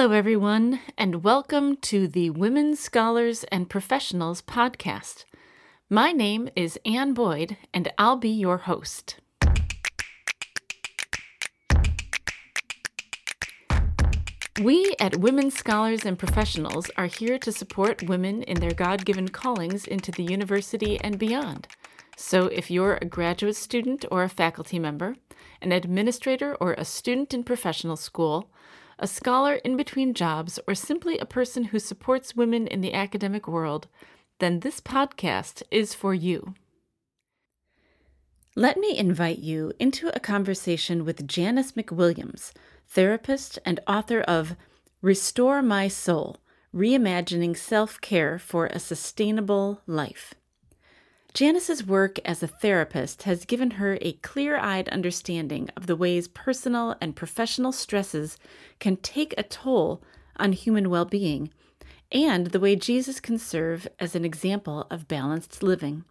Hello, everyone, and welcome to the Women Scholars and Professionals podcast. My name is Anne Boyd, and I'll be your host. We at Women Scholars and Professionals are here to support women in their God given callings into the university and beyond. So, if you're a graduate student or a faculty member, an administrator or a student in professional school, a scholar in between jobs, or simply a person who supports women in the academic world, then this podcast is for you. Let me invite you into a conversation with Janice McWilliams, therapist and author of Restore My Soul Reimagining Self Care for a Sustainable Life. Janice's work as a therapist has given her a clear eyed understanding of the ways personal and professional stresses can take a toll on human well being, and the way Jesus can serve as an example of balanced living.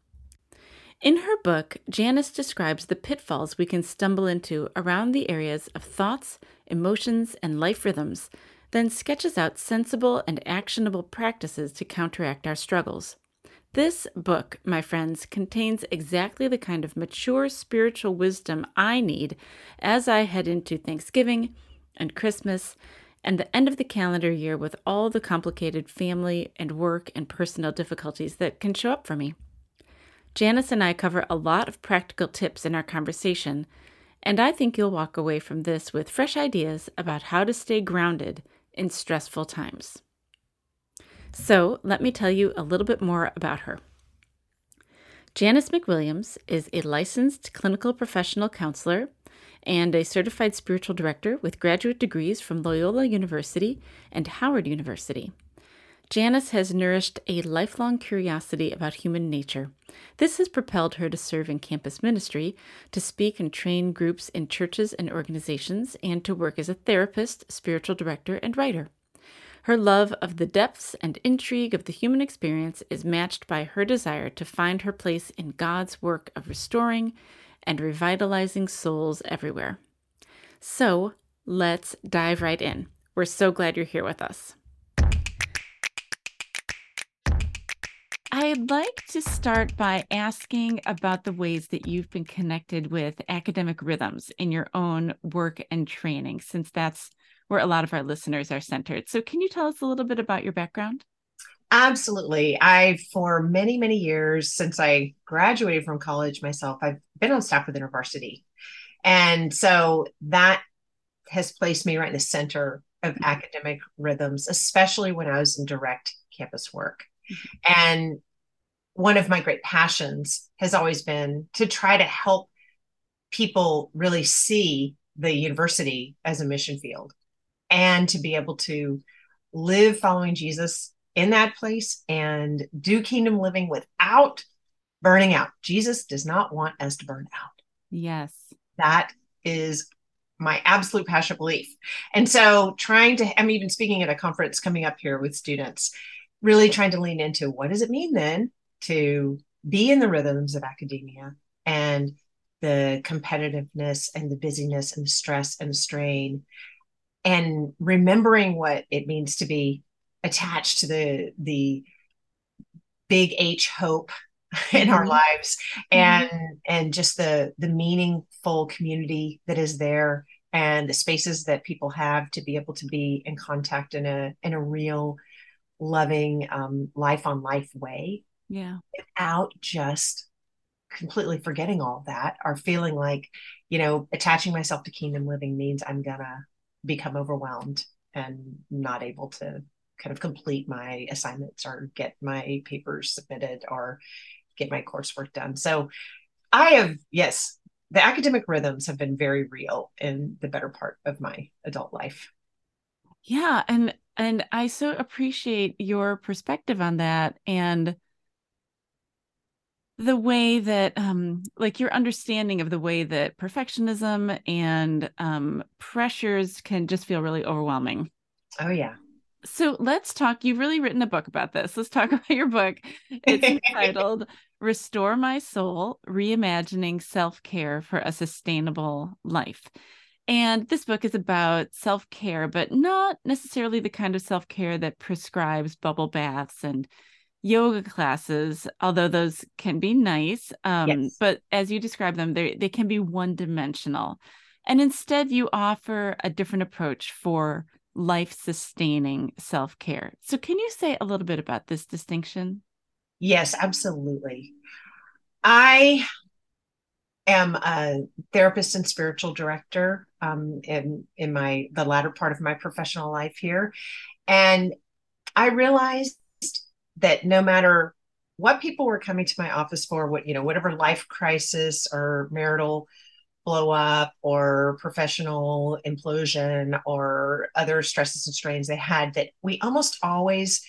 In her book, Janice describes the pitfalls we can stumble into around the areas of thoughts, emotions, and life rhythms, then sketches out sensible and actionable practices to counteract our struggles. This book, my friends, contains exactly the kind of mature spiritual wisdom I need as I head into Thanksgiving and Christmas and the end of the calendar year with all the complicated family and work and personal difficulties that can show up for me. Janice and I cover a lot of practical tips in our conversation, and I think you'll walk away from this with fresh ideas about how to stay grounded in stressful times. So, let me tell you a little bit more about her. Janice McWilliams is a licensed clinical professional counselor and a certified spiritual director with graduate degrees from Loyola University and Howard University. Janice has nourished a lifelong curiosity about human nature. This has propelled her to serve in campus ministry, to speak and train groups in churches and organizations, and to work as a therapist, spiritual director, and writer. Her love of the depths and intrigue of the human experience is matched by her desire to find her place in God's work of restoring and revitalizing souls everywhere. So let's dive right in. We're so glad you're here with us. I'd like to start by asking about the ways that you've been connected with academic rhythms in your own work and training, since that's where a lot of our listeners are centered. So, can you tell us a little bit about your background? Absolutely. I, for many, many years since I graduated from college myself, I've been on staff with InterVarsity. And so that has placed me right in the center of mm-hmm. academic rhythms, especially when I was in direct campus work. Mm-hmm. And one of my great passions has always been to try to help people really see the university as a mission field and to be able to live following Jesus in that place and do kingdom living without burning out. Jesus does not want us to burn out. Yes. That is my absolute passion belief. And so, trying to, I'm even speaking at a conference coming up here with students, really trying to lean into what does it mean then to be in the rhythms of academia and the competitiveness and the busyness and the stress and the strain and remembering what it means to be attached to the the big H hope in our mm-hmm. lives and mm-hmm. and just the the meaningful community that is there and the spaces that people have to be able to be in contact in a in a real loving um, life on life way yeah without just completely forgetting all of that or feeling like you know attaching myself to kingdom living means i'm gonna become overwhelmed and not able to kind of complete my assignments or get my papers submitted or get my coursework done. So I have, yes, the academic rhythms have been very real in the better part of my adult life. Yeah, and and I so appreciate your perspective on that and the way that um like your understanding of the way that perfectionism and um pressures can just feel really overwhelming. Oh yeah. So let's talk. You've really written a book about this. Let's talk about your book. It's entitled Restore My Soul Reimagining Self Care for a Sustainable Life. And this book is about self care, but not necessarily the kind of self care that prescribes bubble baths and yoga classes, although those can be nice. Um, yes. But as you describe them, they they can be one dimensional, and instead you offer a different approach for life sustaining self care. So, can you say a little bit about this distinction? Yes, absolutely. I am a therapist and spiritual director um, in in my the latter part of my professional life here, and I realized that no matter what people were coming to my office for, what you know, whatever life crisis or marital blow up or professional implosion or other stresses and strains they had, that we almost always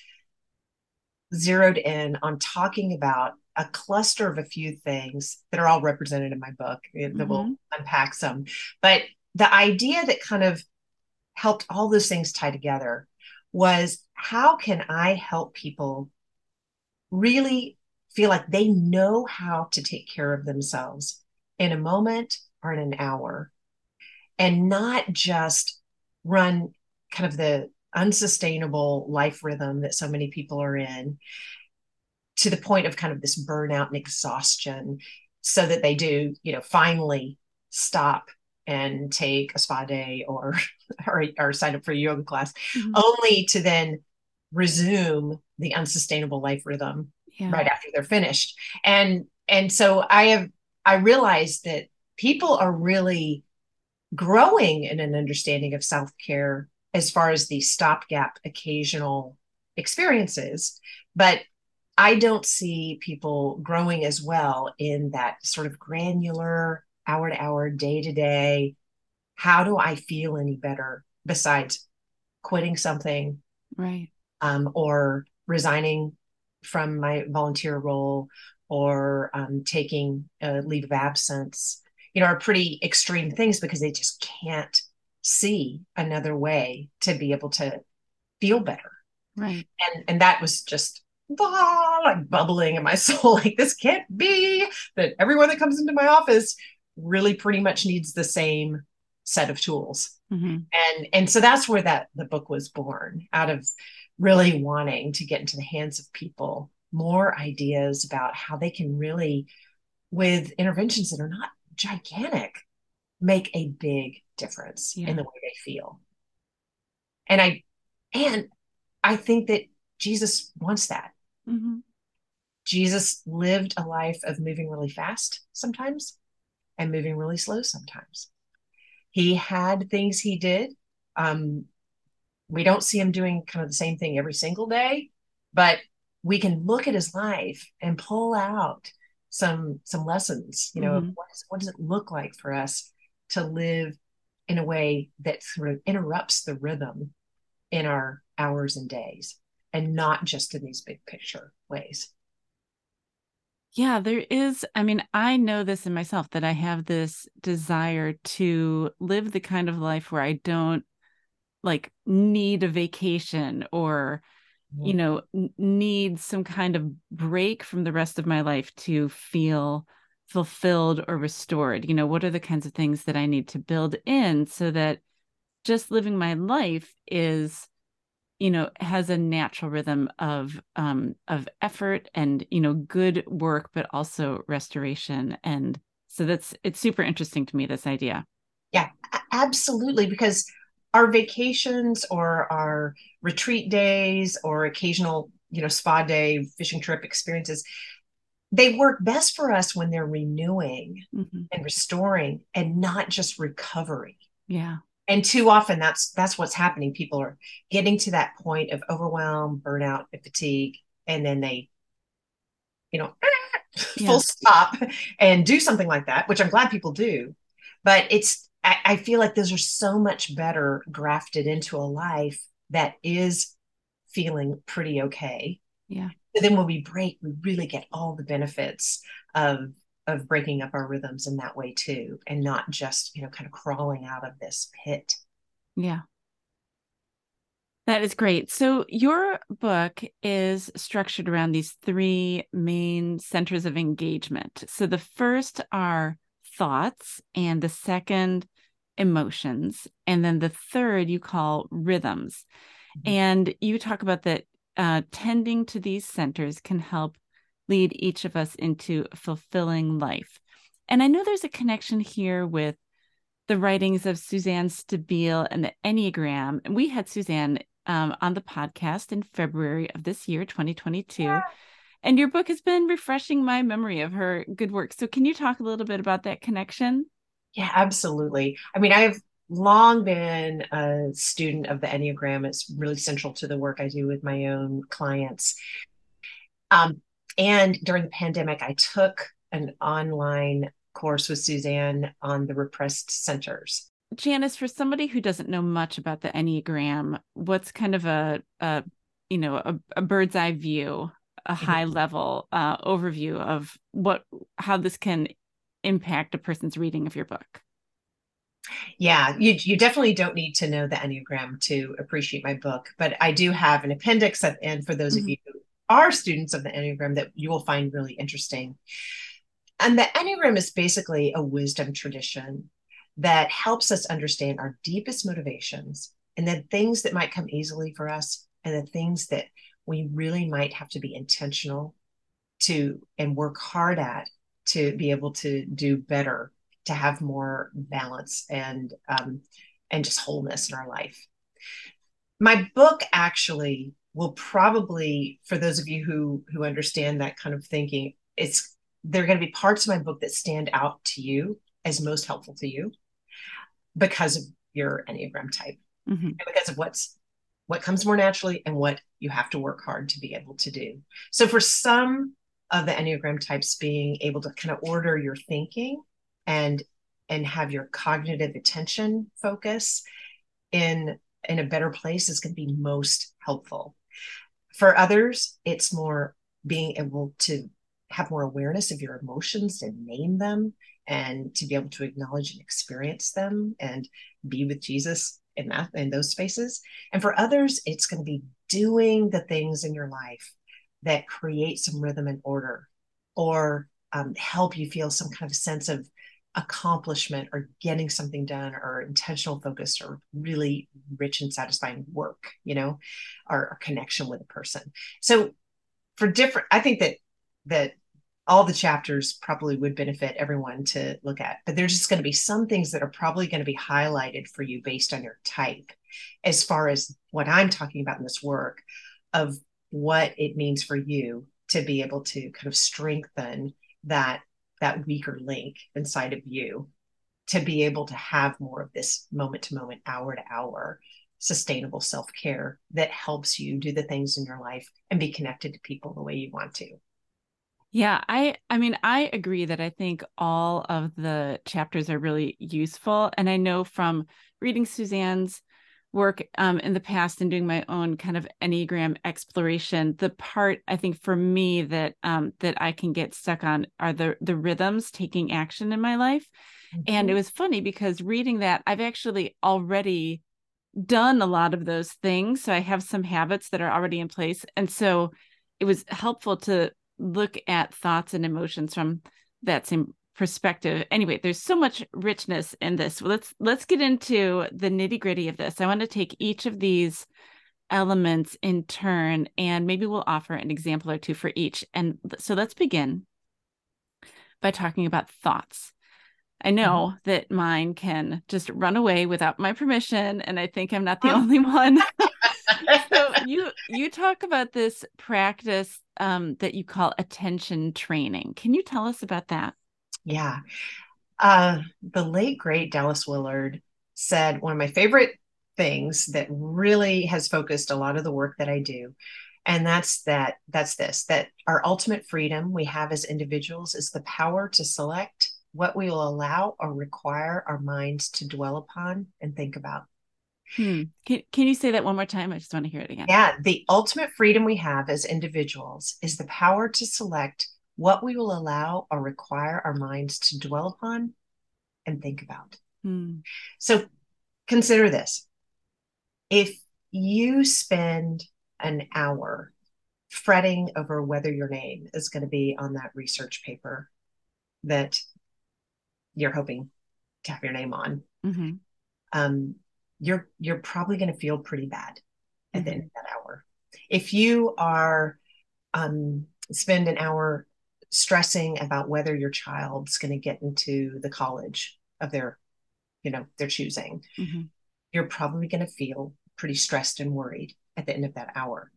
zeroed in on talking about a cluster of a few things that are all represented in my book mm-hmm. that will unpack some. But the idea that kind of helped all those things tie together was how can I help people really feel like they know how to take care of themselves in a moment or in an hour and not just run kind of the unsustainable life rhythm that so many people are in to the point of kind of this burnout and exhaustion so that they do you know finally stop and take a spa day or or, or sign up for a yoga class mm-hmm. only to then resume the unsustainable life rhythm yeah. right after they're finished and and so i have i realized that people are really growing in an understanding of self-care as far as the stopgap occasional experiences but i don't see people growing as well in that sort of granular hour to hour day to day how do i feel any better besides quitting something right um, or resigning from my volunteer role or um, taking a leave of absence you know are pretty extreme things because they just can't see another way to be able to feel better. Right. And and that was just ah, like bubbling in my soul like this can't be that everyone that comes into my office really pretty much needs the same set of tools. Mm-hmm. and and so that's where that the book was born out of really wanting to get into the hands of people more ideas about how they can really with interventions that are not gigantic make a big difference yeah. in the way they feel and i and i think that jesus wants that mm-hmm. jesus lived a life of moving really fast sometimes and moving really slow sometimes he had things he did um, we don't see him doing kind of the same thing every single day, but we can look at his life and pull out some some lessons. You know, mm-hmm. what, is, what does it look like for us to live in a way that sort of interrupts the rhythm in our hours and days, and not just in these big picture ways. Yeah, there is. I mean, I know this in myself that I have this desire to live the kind of life where I don't like need a vacation or you know need some kind of break from the rest of my life to feel fulfilled or restored? You know what are the kinds of things that i need to build in so that just living my life is you know has a natural rhythm of um of effort and you know good work but also restoration? And so that's it's super interesting to me this idea. Yeah absolutely because our vacations or our retreat days or occasional you know spa day fishing trip experiences they work best for us when they're renewing mm-hmm. and restoring and not just recovery yeah and too often that's that's what's happening people are getting to that point of overwhelm burnout and fatigue and then they you know yeah. full stop and do something like that which i'm glad people do but it's I, I feel like those are so much better grafted into a life that is feeling pretty okay. Yeah. But then when we break, we really get all the benefits of of breaking up our rhythms in that way too, and not just, you know, kind of crawling out of this pit. Yeah. That is great. So, your book is structured around these three main centers of engagement. So, the first are thoughts, and the second emotions. And then the third you call rhythms. Mm-hmm. And you talk about that uh, tending to these centers can help lead each of us into a fulfilling life. And I know there's a connection here with the writings of Suzanne Stabile and the Enneagram. And we had Suzanne um, on the podcast in February of this year, 2022. Yeah. And your book has been refreshing my memory of her good work. So, can you talk a little bit about that connection? Yeah, absolutely. I mean, I've long been a student of the Enneagram. It's really central to the work I do with my own clients. Um, and during the pandemic, I took an online course with Suzanne on the repressed centers. Janice, for somebody who doesn't know much about the Enneagram, what's kind of a, a you know, a, a bird's eye view, a mm-hmm. high level uh, overview of what how this can impact a person's reading of your book? Yeah, you, you definitely don't need to know the Enneagram to appreciate my book, but I do have an appendix at the end for those mm-hmm. of you who are students of the Enneagram that you will find really interesting. And the Enneagram is basically a wisdom tradition that helps us understand our deepest motivations and the things that might come easily for us and the things that we really might have to be intentional to and work hard at to be able to do better to have more balance and um, and just wholeness in our life my book actually will probably for those of you who who understand that kind of thinking it's there are going to be parts of my book that stand out to you as most helpful to you because of your enneagram type mm-hmm. and because of what's what comes more naturally and what you have to work hard to be able to do. So for some of the enneagram types being able to kind of order your thinking and and have your cognitive attention focus in in a better place is going to be most helpful. For others it's more being able to have more awareness of your emotions and name them and to be able to acknowledge and experience them and be with jesus in that in those spaces. And for others it's going to be doing the things in your life that create some rhythm and order or um, help you feel some kind of sense of accomplishment or getting something done or intentional focus or really rich and satisfying work you know or, or connection with a person. So for different i think that that all the chapters probably would benefit everyone to look at but there's just going to be some things that are probably going to be highlighted for you based on your type. As far as what i'm talking about in this work of what it means for you to be able to kind of strengthen that that weaker link inside of you to be able to have more of this moment to moment hour to hour sustainable self-care that helps you do the things in your life and be connected to people the way you want to yeah i i mean i agree that i think all of the chapters are really useful and i know from reading suzanne's work um, in the past and doing my own kind of enneagram exploration the part i think for me that um, that i can get stuck on are the the rhythms taking action in my life mm-hmm. and it was funny because reading that i've actually already done a lot of those things so i have some habits that are already in place and so it was helpful to look at thoughts and emotions from that same perspective. Anyway there's so much richness in this. Let's let's get into the nitty gritty of this. I want to take each of these elements in turn and maybe we'll offer an example or two for each. And so let's begin by talking about thoughts. I know mm-hmm. that mine can just run away without my permission and i think i'm not the only one so you you talk about this practice um, that you call attention training can you tell us about that yeah. Uh, the late, great Dallas Willard said one of my favorite things that really has focused a lot of the work that I do. And that's that, that's this that our ultimate freedom we have as individuals is the power to select what we will allow or require our minds to dwell upon and think about. Hmm. Can, can you say that one more time? I just want to hear it again. Yeah. The ultimate freedom we have as individuals is the power to select what we will allow or require our minds to dwell upon and think about. Hmm. So consider this if you spend an hour fretting over whether your name is going to be on that research paper that you're hoping to have your name on, mm-hmm. um, you're you're probably going to feel pretty bad at mm-hmm. the end of that hour. If you are um, spend an hour stressing about whether your child's going to get into the college of their, you know, their choosing, mm-hmm. you're probably going to feel pretty stressed and worried at the end of that hour.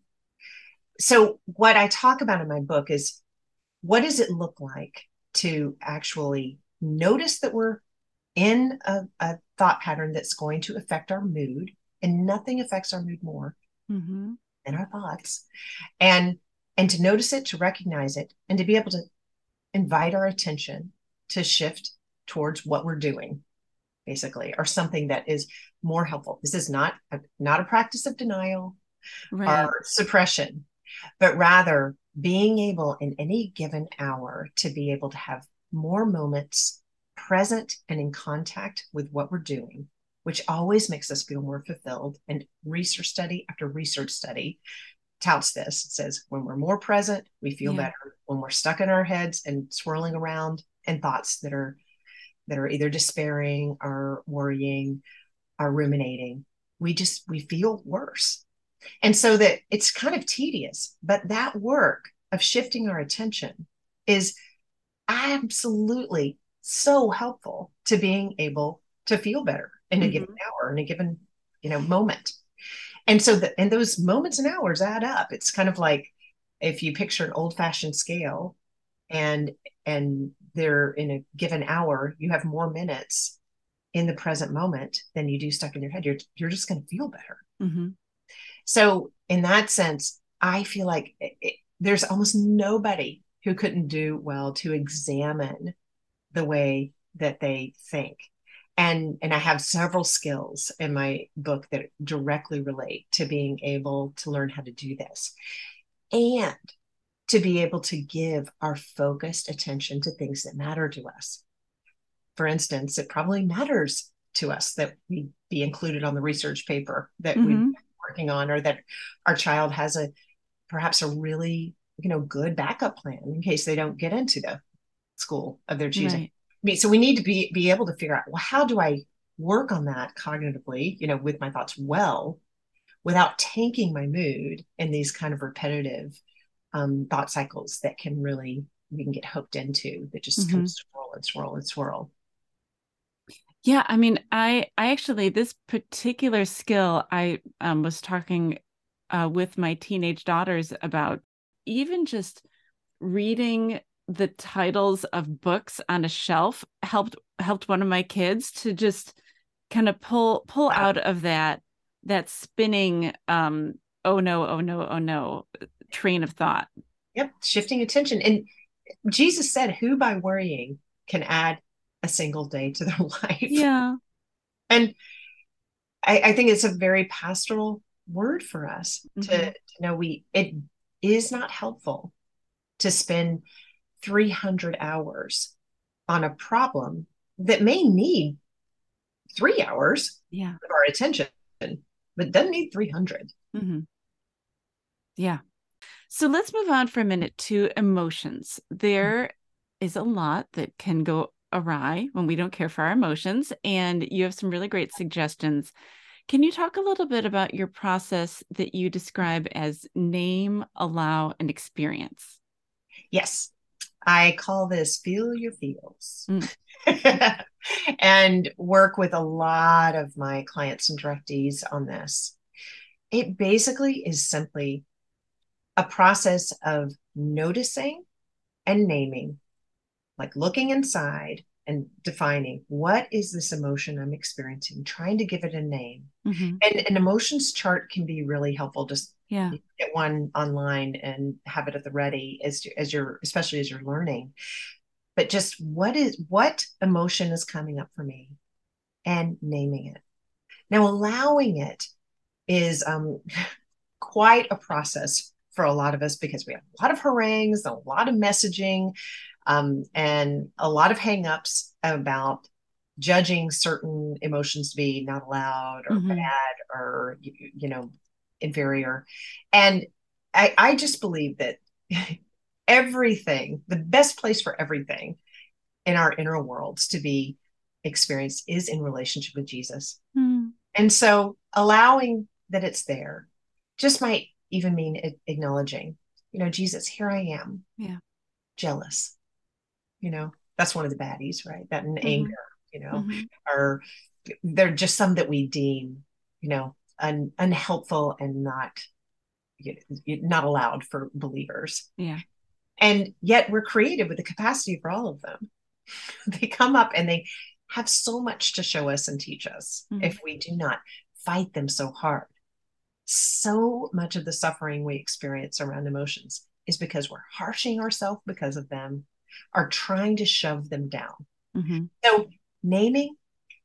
So, what I talk about in my book is what does it look like to actually notice that we're in a, a thought pattern that's going to affect our mood, and nothing affects our mood more mm-hmm. than our thoughts, and and to notice it, to recognize it, and to be able to invite our attention to shift towards what we're doing basically or something that is more helpful this is not a, not a practice of denial right. or suppression but rather being able in any given hour to be able to have more moments present and in contact with what we're doing which always makes us feel more fulfilled and research study after research study touts this. It says when we're more present, we feel yeah. better. When we're stuck in our heads and swirling around and thoughts that are that are either despairing or worrying or ruminating, we just we feel worse. And so that it's kind of tedious, but that work of shifting our attention is absolutely so helpful to being able to feel better in a mm-hmm. given hour in a given you know moment and so the, and those moments and hours add up it's kind of like if you picture an old fashioned scale and and they're in a given hour you have more minutes in the present moment than you do stuck in your head you're you're just going to feel better mm-hmm. so in that sense i feel like it, it, there's almost nobody who couldn't do well to examine the way that they think. And and i have several skills in my book that directly relate to being able to learn how to do this. And to be able to give our focused attention to things that matter to us. For instance it probably matters to us that we be included on the research paper that mm-hmm. we're working on or that our child has a perhaps a really you know good backup plan in case they don't get into the school of their choosing right mean, so we need to be be able to figure out well, how do I work on that cognitively, you know, with my thoughts well, without tanking my mood in these kind of repetitive um, thought cycles that can really we can get hooked into that just mm-hmm. swirl and swirl and swirl. Yeah, I mean, I I actually this particular skill I um, was talking uh, with my teenage daughters about even just reading the titles of books on a shelf helped helped one of my kids to just kind of pull pull out of that that spinning um oh no oh no oh no train of thought. Yep shifting attention. And jesus said who by worrying can add a single day to their life? Yeah. And i, I think it's a very pastoral word for us mm-hmm. to, to know we it is not helpful to spend 300 hours on a problem that may need three hours yeah. of our attention, but doesn't need 300. Mm-hmm. Yeah. So let's move on for a minute to emotions. There mm-hmm. is a lot that can go awry when we don't care for our emotions. And you have some really great suggestions. Can you talk a little bit about your process that you describe as name, allow, and experience? Yes. I call this feel your feels mm. and work with a lot of my clients and directees on this. It basically is simply a process of noticing and naming, like looking inside and defining what is this emotion I'm experiencing, trying to give it a name. Mm-hmm. And an emotions chart can be really helpful. Just yeah get one online and have it at the ready as as you're especially as you're learning but just what is what emotion is coming up for me and naming it now allowing it is um quite a process for a lot of us because we have a lot of harangues a lot of messaging um, and a lot of hangups about judging certain emotions to be not allowed or mm-hmm. bad or you, you know inferior. And I, I just believe that everything, the best place for everything in our inner worlds to be experienced is in relationship with Jesus. Mm. And so allowing that it's there just might even mean acknowledging, you know, Jesus, here I am. Yeah. Jealous. You know, that's one of the baddies, right? That and mm-hmm. anger, you know, mm-hmm. are they're just some that we deem, you know, un, unhelpful and not you know, not allowed for believers. Yeah. And yet we're created with the capacity for all of them. they come up and they have so much to show us and teach us mm-hmm. if we do not fight them so hard. So much of the suffering we experience around emotions is because we're harshing ourselves because of them, are trying to shove them down. Mm-hmm. So, naming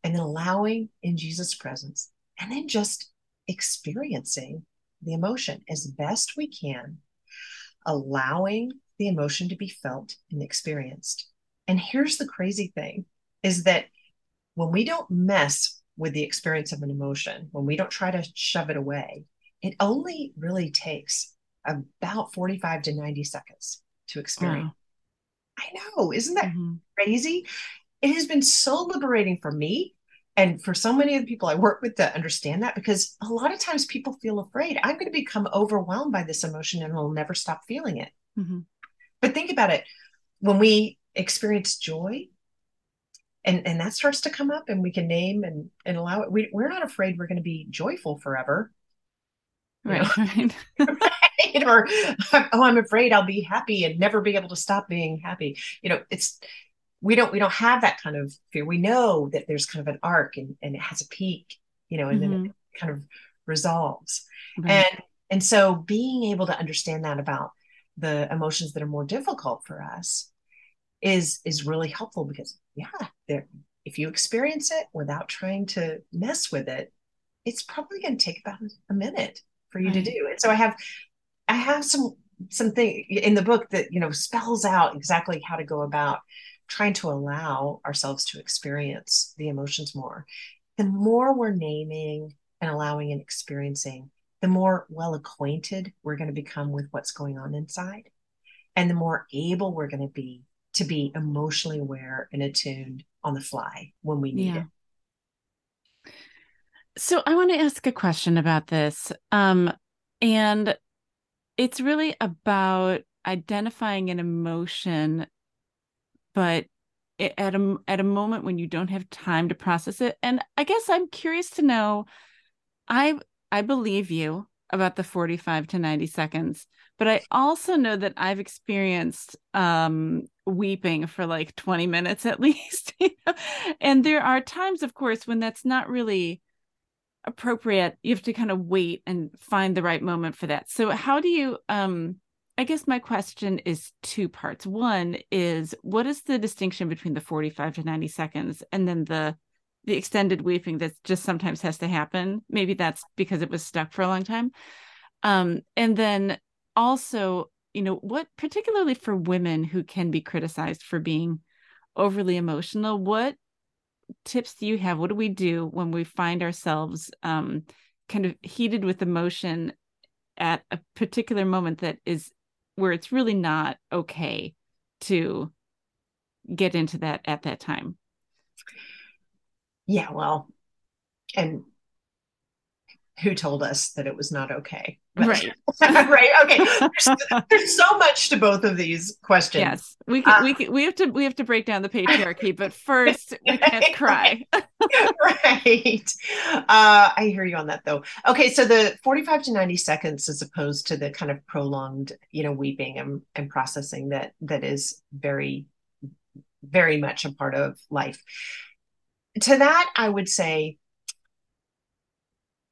and allowing in Jesus' presence, and then just experiencing the emotion as best we can, allowing the emotion to be felt and experienced. And here's the crazy thing is that when we don't mess with the experience of an emotion, when we don't try to shove it away, it only really takes about 45 to 90 seconds to experience. Wow. I know, isn't that mm-hmm. crazy? It has been so liberating for me and for so many of the people I work with to understand that because a lot of times people feel afraid. I'm going to become overwhelmed by this emotion and will never stop feeling it. Mm-hmm. But think about it when we experience joy, and and that starts to come up and we can name and and allow it. We, we're not afraid we're going to be joyful forever. Right, right. right? Or oh i'm afraid i'll be happy and never be able to stop being happy. You know it's we don't we don't have that kind of fear. We know that there's kind of an arc and, and it has a peak you know and mm-hmm. then it kind of resolves. Right. and and so being able to understand that about the emotions that are more difficult for us is is really helpful because yeah if you experience it without trying to mess with it it's probably going to take about a minute for you right. to do and so i have i have some something in the book that you know spells out exactly how to go about trying to allow ourselves to experience the emotions more the more we're naming and allowing and experiencing the more well acquainted we're going to become with what's going on inside and the more able we're going to be to be emotionally aware and attuned on the fly when we need yeah. it. So I want to ask a question about this. Um, and it's really about identifying an emotion, but at a at a moment when you don't have time to process it. And I guess I'm curious to know. I I believe you about the 45 to 90 seconds but i also know that i've experienced um weeping for like 20 minutes at least you know? and there are times of course when that's not really appropriate. You have to kind of wait and find the right moment for that. So how do you um i guess my question is two parts. One is what is the distinction between the 45 to 90 seconds and then the the extended weeping that just sometimes has to happen? Maybe that's because it was stuck for a long time. Um and then also you know what particularly for women who can be criticized for being overly emotional what tips do you have what do we do when we find ourselves um kind of heated with emotion at a particular moment that is where it's really not okay to get into that at that time yeah, well, and who told us that it was not okay? Right. right. Okay. There's, there's, so much to both of these questions. Yes. We can, we can, we have to we have to break down the patriarchy, but first we can't cry. right. Uh, I hear you on that though. Okay, so the 45 to 90 seconds as opposed to the kind of prolonged, you know, weeping and, and processing that that is very very much a part of life to that, I would say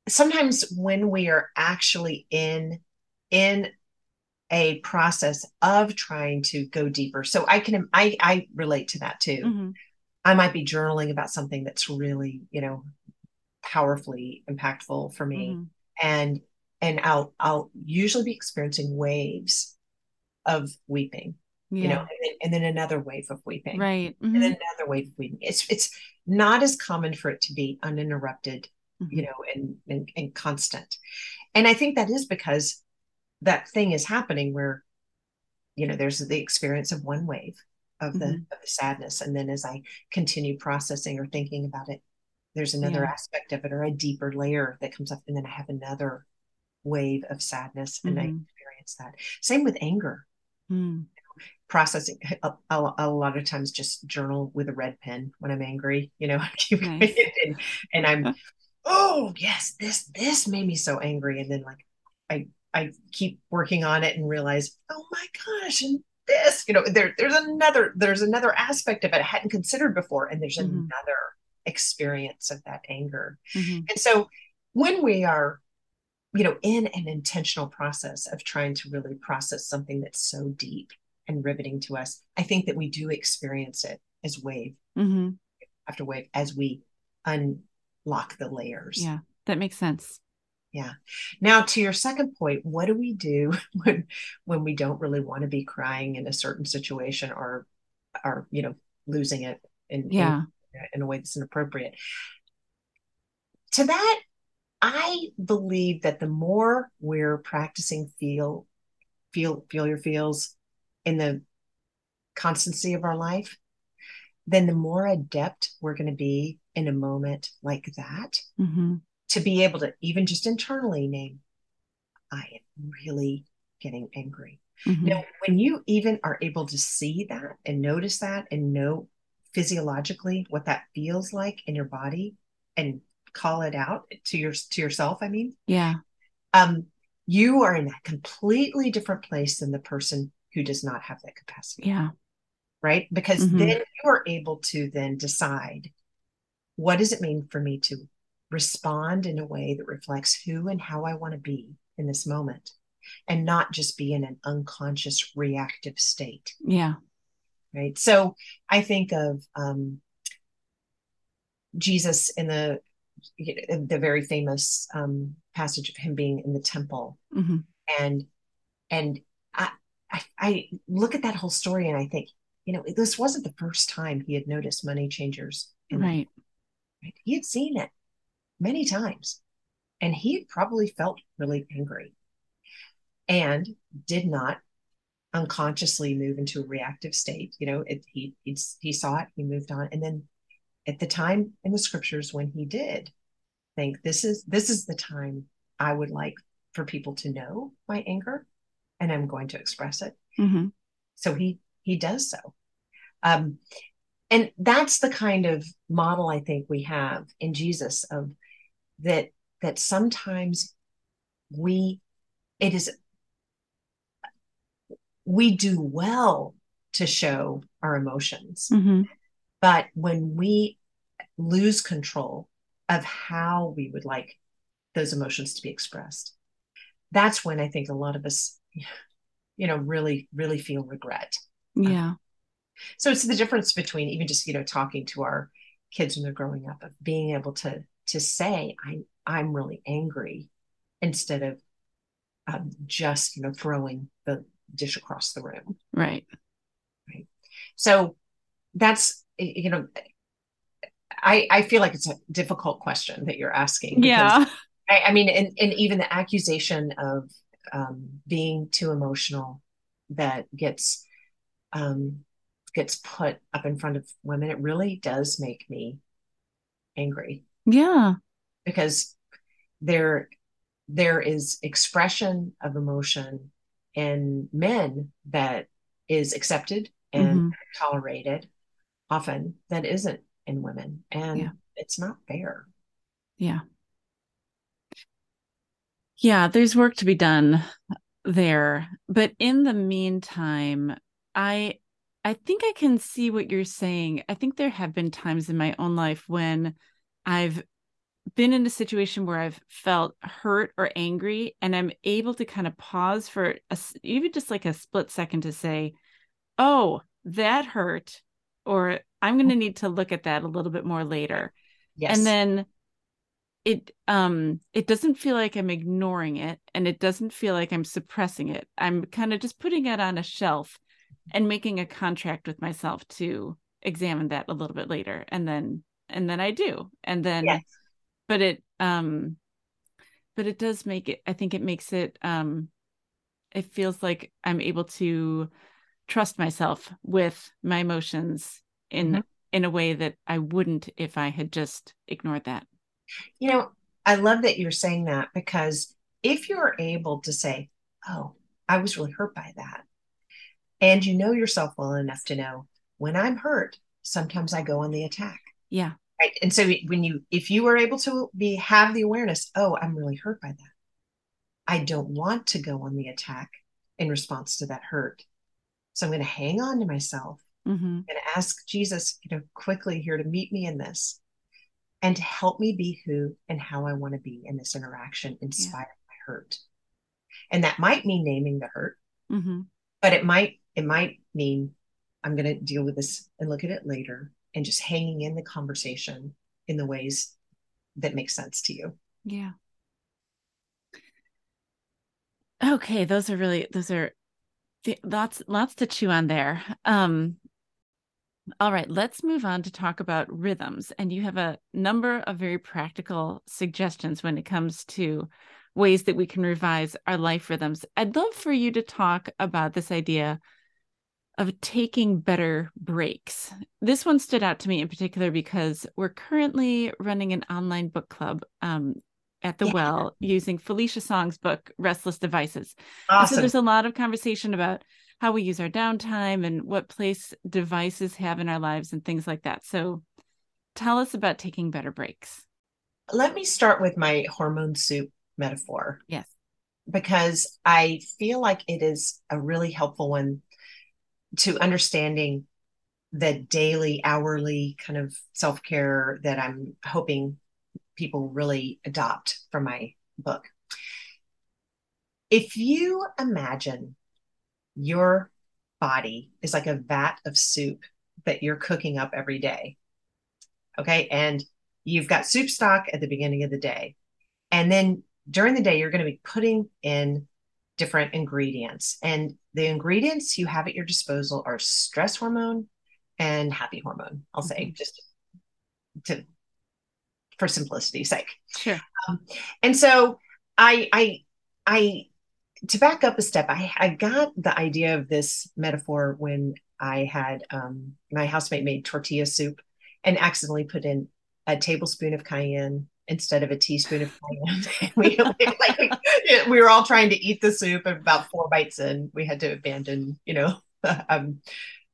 sometimes when we are actually in in a process of trying to go deeper so i can i i relate to that too mm-hmm. i might be journaling about something that's really you know powerfully impactful for me mm-hmm. and and i'll i'll usually be experiencing waves of weeping yeah. you know and then, and then, another wave of weeping right mm-hmm. and then another wave of weeping it's it's not as common for it to be uninterrupted mm-hmm. You know and, and and constant and i think that is because that thing is happening where you know there's the experience of one wave of the Mhm. of the sadness and then as i continue processing or thinking about it there's another Yeah. aspect of it or a deeper layer that comes up and then i have another wave of sadness and i Mhm. experience that same with anger Mm. processing a, a, a lot of times just journal with a red pen when i'm angry you know Nice. and, and i'm oh yes this this made me so angry and then like i i keep working on it and realize oh my gosh and this you know there there's another there's another aspect of it i hadn't considered before and there's Mhm. another experience of that anger Mhm. and so when we are you know in an intentional process of trying to really process something that's so deep and riveting to us i think that we do experience it as wave Mhm. after wave as we unlock the layers Yeah, that makes sense. Yeah. Now to your second point what do we do when when we don't really want to be crying in a certain situation or are you know losing it in Yeah. in, in a way that's inappropriate to that i believe that the more we're practicing feel feel feel your feels in the constancy of our life then the more adept we're going to be in a moment like that Mhm. to be able to even just internally name, I am really getting angry. Mhm. Now, when you even are able to see that and notice that and know physiologically what that feels like in your body and call it out to your to yourself, I mean, Yeah. um, you are in a completely different place than the person who does not have that capacity Yeah. Right? Because Mhm. then you are able to then decide what does it mean for me to respond in a way that reflects who and how I want to be in this moment and not just be in an unconscious reactive state, Yeah. right? So I think of um, Jesus in the the very famous um, passage of him being in the temple Mhm. and and I, I I look at that whole story and I think, you know, this wasn't the first time he had noticed money changers. In Right. right? He had seen it many times, and he had probably felt really angry, and did not unconsciously move into a reactive state. You know, it, he he he saw it, he moved on, and then at the time in the scriptures when he did think this is this is the time I would like for people to know my anger, and I'm going to express it. Mhm. So he he does so. Um, and that's the kind of model I think we have in Jesus of that that sometimes we it is we do well to show our emotions, Mhm. but when we lose control of how we would like those emotions to be expressed, that's when I think a lot of us, you know, really, really feel regret. Yeah. So it's the difference between even just, you know, talking to our kids when they're growing up of being able to to say, I'm I'm really angry instead of um, just, you know, throwing the dish across the room. Right. Right so that's you know, I I feel like it's a difficult question that you're asking. Yeah. I, I mean, and, and even the accusation of um, being too emotional that gets um, gets put up in front of women, it really does make me angry Yeah. because there there is expression of emotion in men that is accepted and Mhm. tolerated often that isn't in women and Yeah. it's not fair Yeah. Yeah, there's work to be done there. But in the meantime, I I think I can see what you're saying. I think there have been times in my own life when I've been in a situation where I've felt hurt or angry and I'm able to kind of pause for a, even just like a split second to say, "Oh, that hurt," or "I'm going to need to look at that a little bit more later." yes and then it um it doesn't feel like i'm ignoring it and it doesn't feel like i'm suppressing it i'm kind of just putting it on a shelf and making a contract with myself to examine that a little bit later and then and then i do and then yes but it um but it does make it i think it makes it um it feels like i'm able to trust myself with my emotions in Mm-hmm. in a way that I wouldn't if I had just ignored that. You know, I love that you're saying that because if you're able to say, Oh, I was really hurt by that, and you know yourself well enough to know when I'm hurt, sometimes I go on the attack. Yeah. Right. And so when you, if you are able to be, have the awareness, oh, I'm really hurt by that. I don't want to go on the attack in response to that hurt. So I'm going to hang on to myself Mm-hmm. and ask Jesus, you know, quickly here to meet me in this and to help me be who and how I want to be in this interaction in spite of my hurt. And that might mean naming the hurt, Mm-hmm. but it might, it might mean I'm going to deal with this and look at it later and just hanging in the conversation in the ways that make sense to you. Yeah. Okay, those are really those are th- lots lots to chew on there. Um all right, let's move on to talk about rhythms and you have a number of very practical suggestions when it comes to ways that we can revise our life rhythms. I'd love for you to talk about this idea of taking better breaks. This one stood out to me in particular because we're currently running an online book club um, at the Yeah. Well using Felicia Song's book, Restless Devices. Awesome. so there's a lot of conversation about how we use our downtime and what place devices have in our lives and things like that. So tell us about taking better breaks. Let me start with my hormone soup metaphor. Yes. Because I feel like it is a really helpful one to understanding the daily, hourly kind of self care that I'm hoping people really adopt from my book. If you imagine your body is like a vat of soup that you're cooking up every day, okay, and you've got soup stock at the beginning of the day, and then during the day, you're going to be putting in different ingredients. And the ingredients you have at your disposal are stress hormone and happy hormone, I'll say, just to for simplicity's sake. Sure. And so I I I to back up a step, I, I got the idea of this metaphor when I had um, my housemate made tortilla soup and accidentally put in a tablespoon of cayenne instead of a teaspoon of cayenne. we, like, we, we were all trying to eat the soup, and about four bites in, we had to abandon, you know, um,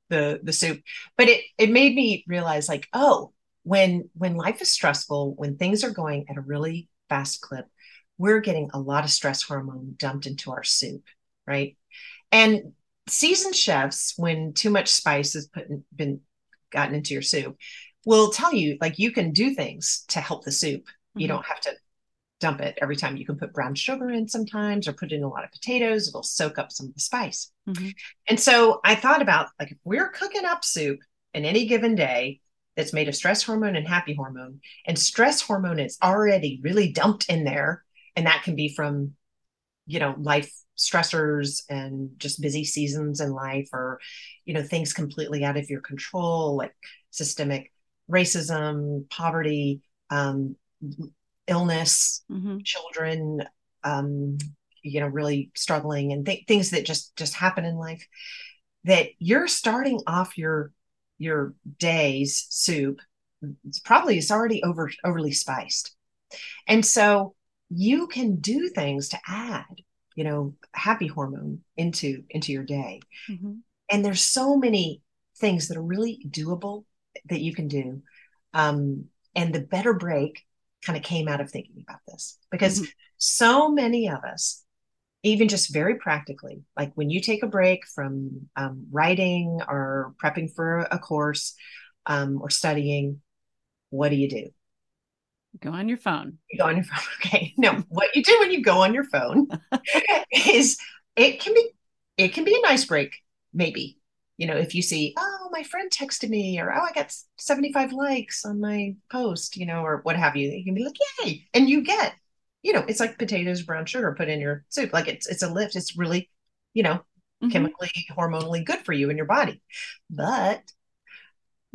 the the soup. But it it made me realize, like, oh, when when life is stressful, when things are going at a really fast clip, we're getting a lot of stress hormone dumped into our soup, right? And seasoned chefs, when too much spice has put in, been gotten into your soup, will tell you like you can do things to help the soup. You Mhm. don't have to dump it every time. You can put brown sugar in sometimes, or put in a lot of potatoes. It'll soak up some of the spice. Mhm. And so I thought about like if we're cooking up soup in any given day that's made of stress hormone and happy hormone, and stress hormone is already really dumped in there, and that can be from, you know, life stressors and just busy seasons in life, or, you know, things completely out of your control, like systemic racism, poverty, um, illness, Mhm. children um you know really struggling and th- things that just just happen in life that you're starting off your your day's soup it's probably it's already over overly spiced and so you can do things to add you know happy hormone into into your day Mhm. and there's so many things that are really doable that you can do um, and the better break kind of came out of thinking about this. Because Mhm. so many of us even just very practically like when you take a break from um, writing or prepping for a course um, or studying what do you do? Go on your phone. you go on your phone. Okay. No what you do when you go on your phone is it can be it can be a nice break maybe you know if you see oh my friend texted me or oh i got 75 likes on my post you know or what have you you can be like yay! And you get you know it's like potatoes brown sugar put in your soup. Like it's it's a lift. It's really you know Mhm. chemically hormonally good for you in your body. But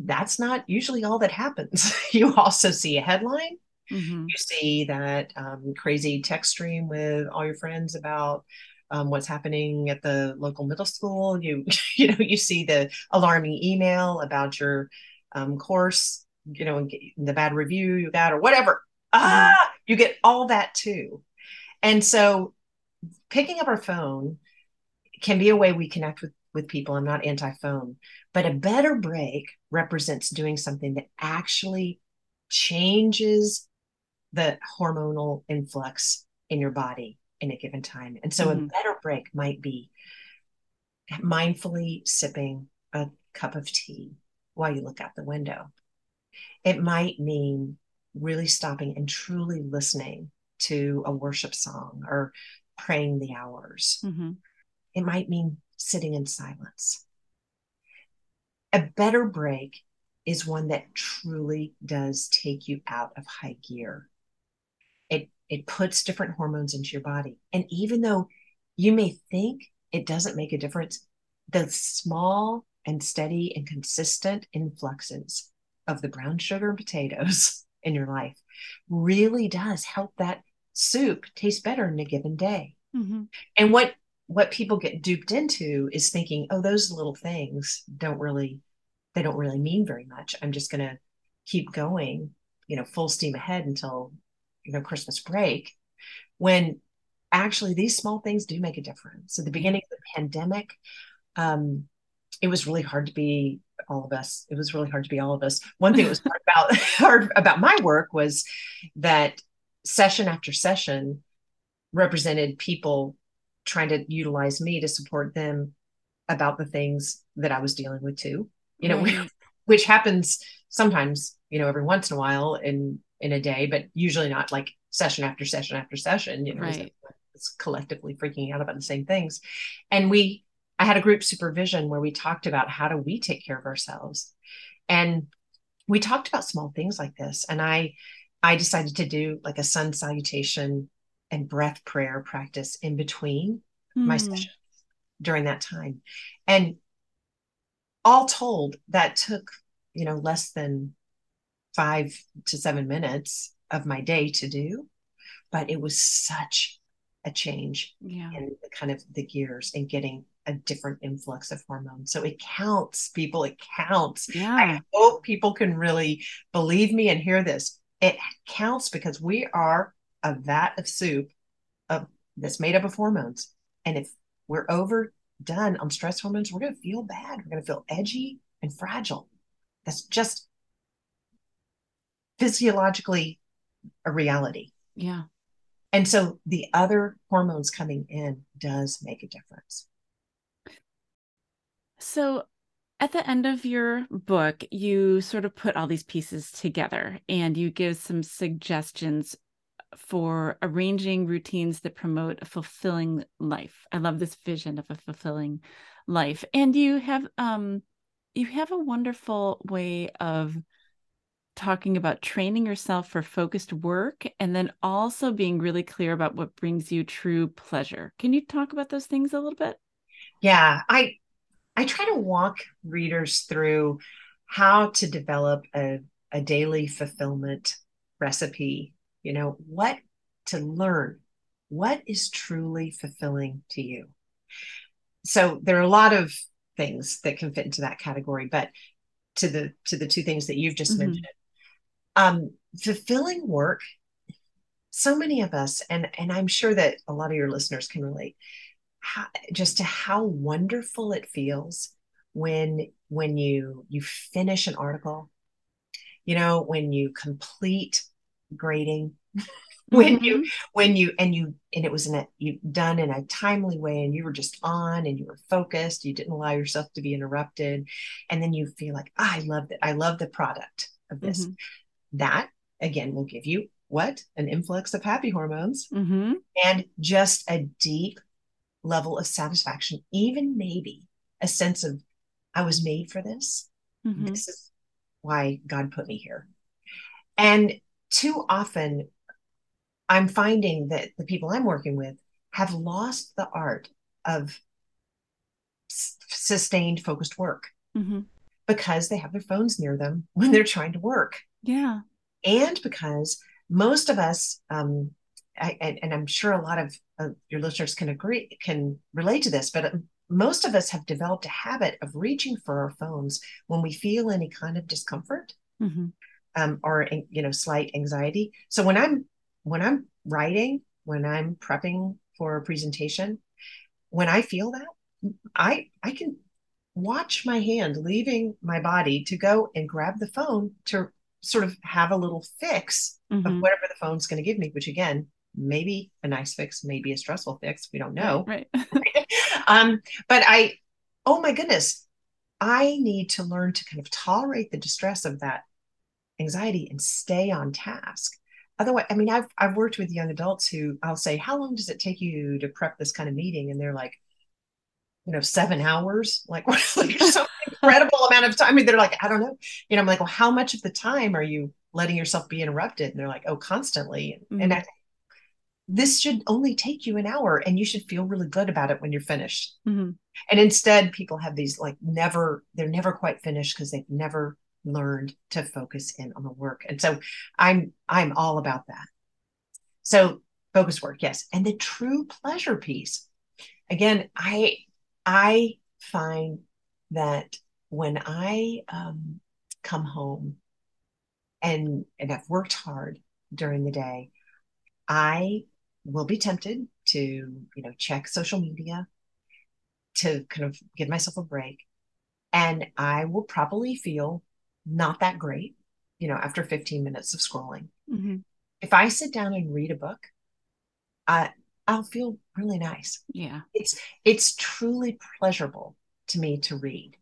that's not usually all that happens. You also see a headline. Mhm. you see that um, crazy text stream with all your friends about um, what's happening at the local middle school. You you know you see the alarming email about your um, course, you know, the bad review you got or whatever. Mm-hmm. Ah, you get all that too. And so picking up our phone can be a way we connect with with people. I'm not anti-phone, but a better break represents doing something that actually changes the hormonal influx in your body in a given time. And so mm-hmm. a better break might be mindfully sipping a cup of tea while you look out the window. It might mean really stopping and truly listening to a worship song or praying the hours. Mm-hmm. It might mean sitting in silence. A better break is one that truly does take you out of high gear. It it puts different hormones into your body. And even though you may think it doesn't make a difference, the small and steady and consistent influxes of the brown sugar and potatoes in your life really does help that soup taste better in a given day. Mm-hmm. And what what people get duped into is thinking, oh, those little things don't really they don't really mean very much. I'm just going to keep going, you know, full steam ahead until you know Christmas break. When actually these small things do make a difference. At the beginning of the pandemic, um, it was really hard to be all of us. It was really hard to be all of us. One thing that was hard about hard about my work was that session after session represented people trying to utilize me to support them about the things that I was dealing with too. You know, right. which happens sometimes, you know, every once in a while in in a day, but usually not like session after session after session, you know, right. it's collectively freaking out about the same things. And we I had a group supervision where we talked about how do we take care of ourselves. And we talked about small things like this. And I I decided to do like a sun salutation and breath prayer practice in between mm. my hmm. sessions during that time. And all told, that took, you know, less than five to seven minutes of my day to do. But it was such a change yeah. in the kind of the gears and getting a different influx of hormones. So it counts, people. It counts. Yeah. I hope people can really believe me and hear this. It counts because we are a vat of soup of that's made up of hormones. And if we're overdone on stress hormones, we're going to feel bad. We're going to feel edgy and fragile. That's just physiologically a reality. Yeah. And so the other hormones coming in does make a difference. So at the end of your book, you sort of put all these pieces together and you give some suggestions for arranging routines that promote a fulfilling life. I love this vision of a fulfilling life. And you have um you have a wonderful way of talking about training yourself for focused work and then also being really clear about what brings you true pleasure. Can you talk about those things a little bit? Yeah, I I try to walk readers through how to develop a, a daily fulfillment recipe. You know, what to learn, what is truly fulfilling to you. So there are a lot of things that can fit into that category, but to the to the two things that you've just mm-hmm. mentioned, um, fulfilling work. So many of us, and and I'm sure that a lot of your listeners can relate how, just to how wonderful it feels when when you you finish an article you know when you complete grading when mm-hmm. you when you and you and it was in a you done in a timely way and you were just on and you were focused you didn't allow yourself to be interrupted and then you feel like oh, i love it i love the product of this mm-hmm. That again will give you what an influx of happy hormones mm-hmm. and just a deep level of satisfaction, even maybe a sense of, I was made for this. Mm-hmm. This is why God put me here. And too often, I'm finding that the people I'm working with have lost the art of s- sustained, focused work mm-hmm. because they have their phones near them when they're trying to work. Yeah. And because most of us um, I, and, and I'm sure a lot of uh, your listeners can agree, can relate to this, but uh, most of us have developed a habit of reaching for our phones when we feel any kind of discomfort mm-hmm. um, or you know slight anxiety. So when I'm when I'm writing, when I'm prepping for a presentation, when I feel that, I I can watch my hand leaving my body to go and grab the phone to sort of have a little fix mm-hmm. of whatever the phone's going to give me, which again, maybe a nice fix, maybe a stressful fix. We don't know. Right. um, but I, oh my goodness, I need to learn to kind of tolerate the distress of that anxiety and stay on task. Otherwise, I mean, I've I've worked with young adults who I'll say, "How long does it take you to prep this kind of meeting?" And they're like, you know, seven hours, like, like so incredible amount of time. I mean, they're like, I don't know. You know, I'm like, well, how much of the time are you letting yourself be interrupted? And they're like, oh, constantly. Mm-hmm. And I, this should only take you an hour and you should feel really good about it when you're finished. Mm-hmm. And instead, people have these like never, they're never quite finished because they've never learned to focus in on the work. And so I'm, I'm all about that. So focus work, yes. And the true pleasure piece. Again, I I find that when I um, come home and and I've worked hard during the day, I will be tempted to you know check social media to kind of give myself a break, and I will probably feel not that great, you know, after 15 minutes of scrolling. Mm-hmm. If I sit down and read a book, I I'll feel really nice. Yeah. It's it's truly pleasurable to me to read.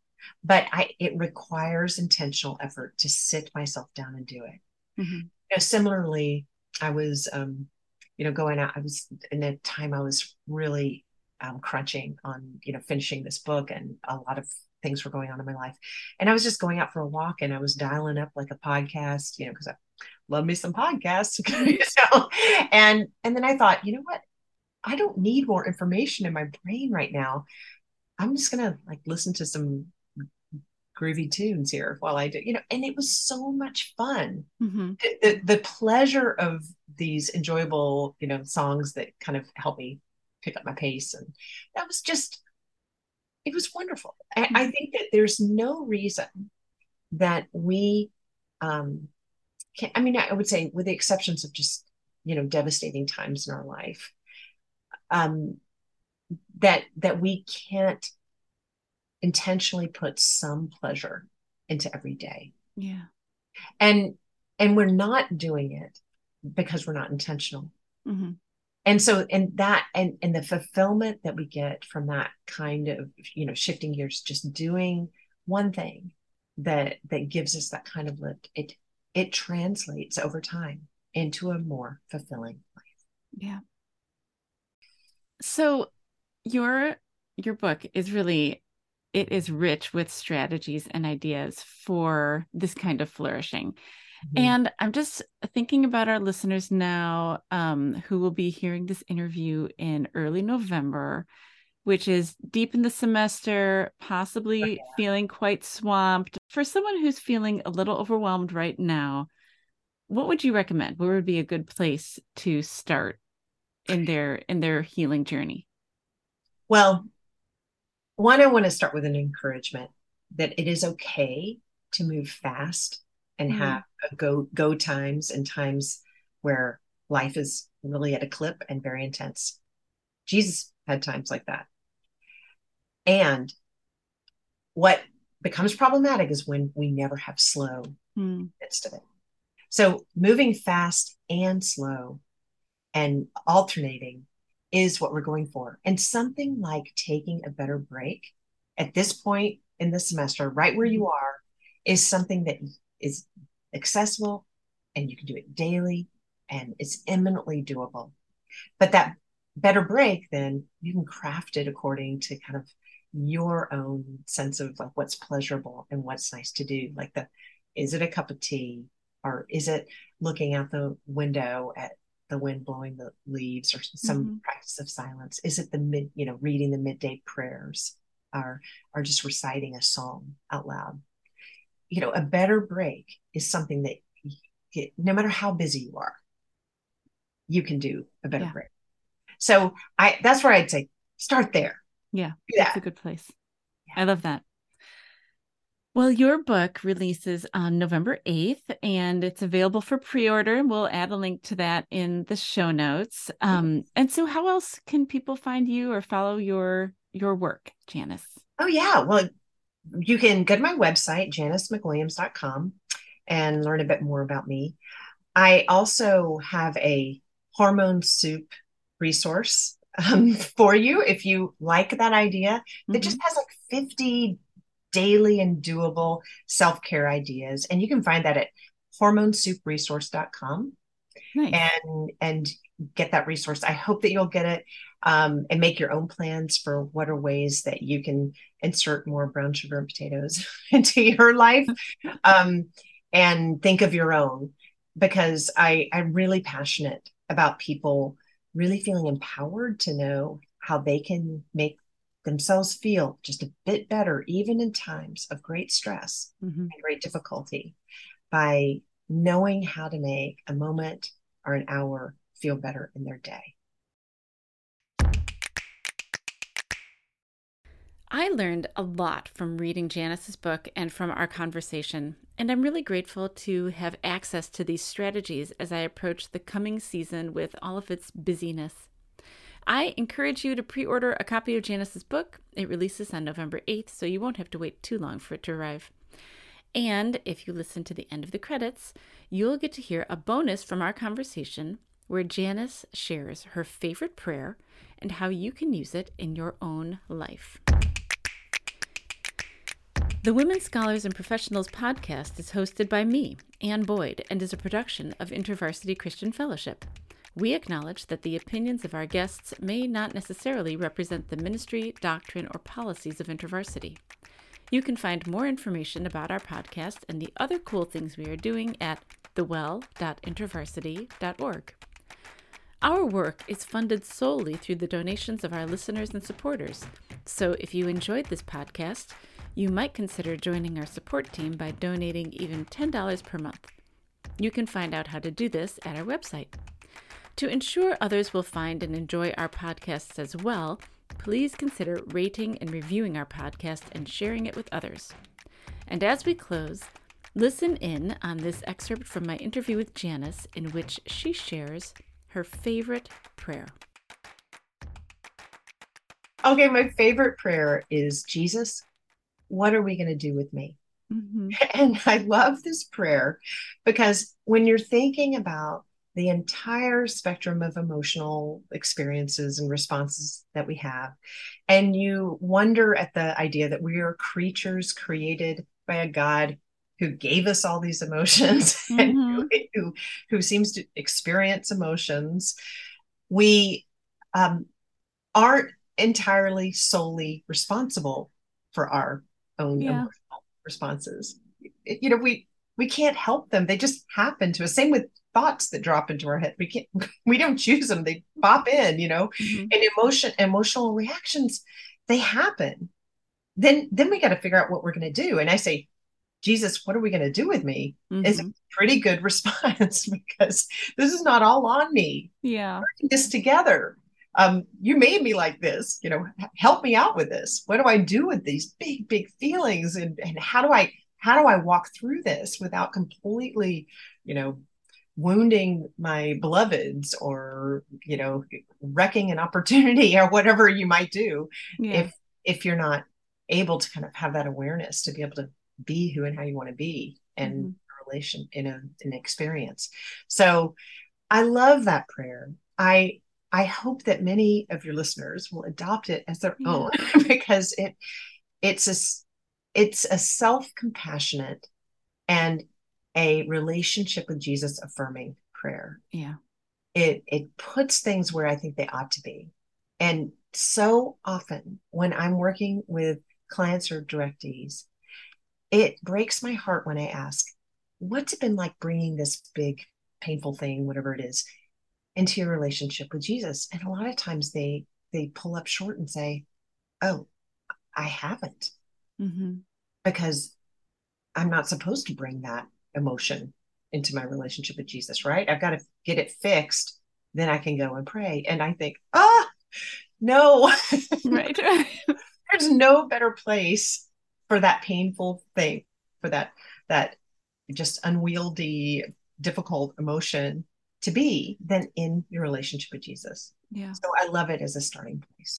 But I it requires intentional effort to sit myself down and do it. Mm-hmm. You know, similarly, I was um, you know, going out, I was in a time I was really um, crunching on, you know, finishing this book and a lot of things were going on in my life. And I was just going out for a walk and I was dialing up like a podcast, you know, because I love me some podcasts. so, and and then I thought, you know what? I don't need more information in my brain right now. I'm just gonna like listen to some groovy tunes here while I do, you know, and it was so much fun. Mm-hmm. The, the pleasure of these enjoyable, you know, songs that kind of help me pick up my pace. And that was just, it was wonderful. Mm-hmm. I, I think that there's no reason that we, um, can, I mean, I would say with the exceptions of just, you know, devastating times in our life, um, that that we can't intentionally put some pleasure into every day. Yeah. And and we're not doing it because we're not intentional. Mm-hmm. And so and that and and the fulfillment that we get from that kind of you know shifting gears, just doing one thing that that gives us that kind of lift, it it translates over time into a more fulfilling life. Yeah. So your your book is really it is rich with strategies and ideas for this kind of flourishing. Mm-hmm. And I'm just thinking about our listeners now um, who will be hearing this interview in early November, which is deep in the semester, possibly oh, yeah. feeling quite swamped. For someone who's feeling a little overwhelmed right now, what would you recommend? Where would be a good place to start in their in their healing journey? Well, one, I want to start with an encouragement that it is okay to move fast and mm-hmm. have go go times and times where life is really at a clip and very intense. Jesus had times like that. And what becomes problematic is when we never have slow mm. midst of it. So moving fast and slow and alternating is what we're going for. And something like taking a better break at this point in the semester, right where you mm-hmm. are, is something that is accessible and you can do it daily and it's eminently doable. But that better break, then you can craft it according to kind of your own sense of like what's pleasurable and what's nice to do. Like the, is it a cup of tea or is it looking out the window at the wind blowing the leaves or some mm-hmm. practice of silence is it the mid you know reading the midday prayers or or just reciting a psalm out loud you know a better break is something that no matter how busy you are you can do a better yeah. prayer. So I that's where I'd say start there. Yeah, that's a good place. Yeah. I love that. Well, your book releases on November 8th and it's available for pre order. We'll add a link to that in the show notes. Um, and so, how else can people find you or follow your your work, Janice? Oh, yeah. Well, you can go to my website, janicemcwilliams.com, and learn a bit more about me. I also have a hormone soup resource um, for you if you like that idea that mm-hmm. just has like 50 daily and doable self care ideas. And you can find that at hormonesoupresource.com. Nice. And and get that resource. I hope that you'll get it um, and make your own plans for what are ways that you can insert more brown sugar and potatoes into your life, um, and think of your own. Because I I'm really passionate about people really feeling empowered to know how they can make themselves feel just a bit better, even in times of great stress mm-hmm. and great difficulty, by knowing how to make a moment or an hour feel better in their day. I learned a lot from reading Janice's book and from our conversation, and I'm really grateful to have access to these strategies as I approach the coming season with all of its busyness. I encourage you to pre order a copy of Janice's book. It releases on November 8th, so you won't have to wait too long for it to arrive. And if you listen to the end of the credits, you'll get to hear a bonus from our conversation where Janice shares her favorite prayer and how you can use it in your own life. The Women Scholars and Professionals podcast is hosted by me, Ann Boyd, and is a production of InterVarsity Christian Fellowship. We acknowledge that the opinions of our guests may not necessarily represent the ministry, doctrine, or policies of InterVarsity. You can find more information about our podcast and the other cool things we are doing at thewell.intervarsity.org. Our work is funded solely through the donations of our listeners and supporters. So if you enjoyed this podcast, you might consider joining our support team by donating even $10 per month. You can find out how to do this at our website. To ensure others will find and enjoy our podcasts as well, please consider rating and reviewing our podcast and sharing it with others. And as we close, listen in on this excerpt from my interview with Janice, in which she shares her favorite prayer. Okay, my favorite prayer is Jesus, what are we going to do with me? Mm-hmm. And I love this prayer because when you're thinking about the entire spectrum of emotional experiences and responses that we have. And you wonder at the idea that we are creatures created by a God who gave us all these emotions mm-hmm. and who, who, who, seems to experience emotions. We um, aren't entirely solely responsible for our own yeah. emotional responses. You know, we we can't help them; they just happen to us. Same with thoughts that drop into our head. We can't, we don't choose them. They pop in, you know, mm-hmm. and emotion, emotional reactions, they happen. Then, then we got to figure out what we're going to do. And I say, Jesus, what are we going to do with me? Mm-hmm. Is a pretty good response because this is not all on me. Yeah. This together. Um, you made me like this, you know, help me out with this. What do I do with these big, big feelings? And, and how do I, how do I walk through this without completely, you know, wounding my beloveds or you know wrecking an opportunity or whatever you might do yeah. if if you're not able to kind of have that awareness to be able to be who and how you want to be and mm-hmm. relation in a an experience so i love that prayer i i hope that many of your listeners will adopt it as their yeah. own because it it's a it's a self-compassionate and a relationship with Jesus affirming prayer. Yeah. It it puts things where I think they ought to be. And so often when I'm working with clients or directees, it breaks my heart when I ask, what's it been like bringing this big painful thing, whatever it is, into your relationship with Jesus? And a lot of times they they pull up short and say, oh, I haven't. Mm-hmm. Because I'm not supposed to bring that emotion into my relationship with Jesus, right? I've got to get it fixed then I can go and pray. And I think, ah, no. right. There's no better place for that painful thing, for that that just unwieldy, difficult emotion to be than in your relationship with Jesus. Yeah. So I love it as a starting place.